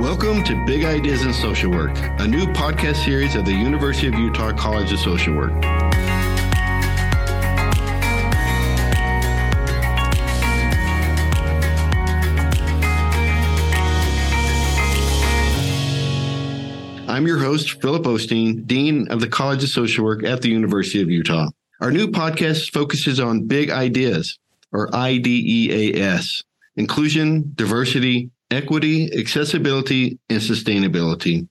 Welcome to Big Ideas in Social Work, a new podcast series of the University of Utah College of Social Work. I'm your host, Philip Osteen, Dean of the College of Social Work at the University of Utah. Our new podcast focuses on big ideas, or IDEAS inclusion, diversity, equity, accessibility, and sustainability.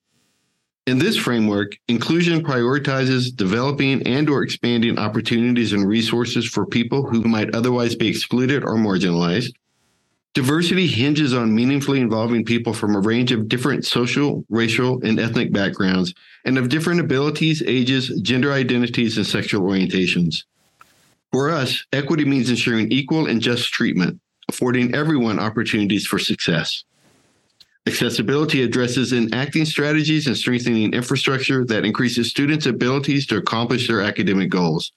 In this framework, inclusion prioritizes developing and or expanding opportunities and resources for people who might otherwise be excluded or marginalized. Diversity hinges on meaningfully involving people from a range of different social, racial, and ethnic backgrounds and of different abilities, ages, gender identities, and sexual orientations. For us, equity means ensuring equal and just treatment, affording everyone opportunities for success. Accessibility addresses enacting strategies and strengthening infrastructure that increases students' abilities to accomplish their academic goals.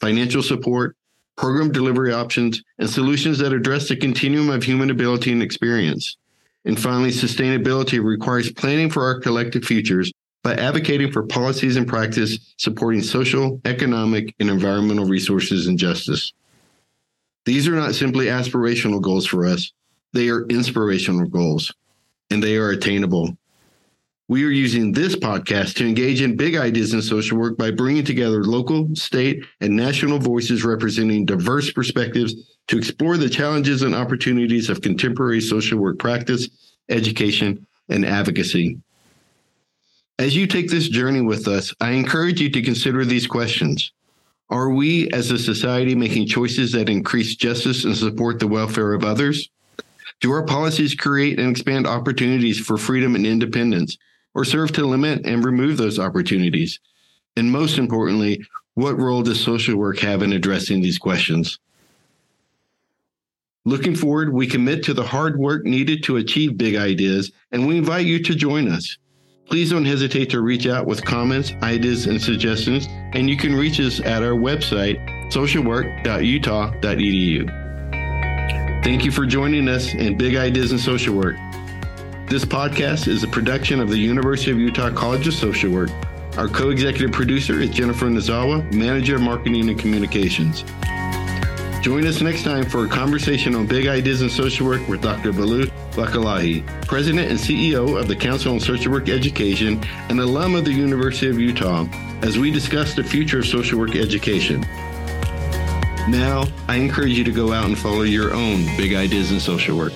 Financial support, program delivery options, and solutions that address the continuum of human ability and experience. And finally, sustainability requires planning for our collective futures by advocating for policies and practice supporting social, economic, and environmental resources and justice. These are not simply aspirational goals for us, they are inspirational goals, and they are attainable. We are using this podcast to engage in big ideas in social work by bringing together local, state, and national voices representing diverse perspectives to explore the challenges and opportunities of contemporary social work practice, education, and advocacy. As you take this journey with us, I encourage you to consider these questions. Are we as a society making choices that increase justice and support the welfare of others? Do our policies create and expand opportunities for freedom and independence, or serve to limit and remove those opportunities? And most importantly, what role does social work have in addressing these questions? Looking forward, we commit to the hard work needed to achieve big ideas, and we invite you to join us. Please don't hesitate to reach out with comments, ideas, and suggestions, and you can reach us at our website, socialwork.utah.edu. Thank you for joining us in Big Ideas in Social Work. This podcast is a production of the University of Utah College of Social Work. Our co executive producer is Jennifer Nazawa, Manager of Marketing and Communications. Join us next time for a conversation on big ideas in social work with Dr. Valu Vakalahi, President and CEO of the Council on Social Work Education and alum of the University of Utah, as we discuss the future of social work education. Now, I encourage you to go out and follow your own big ideas in social work.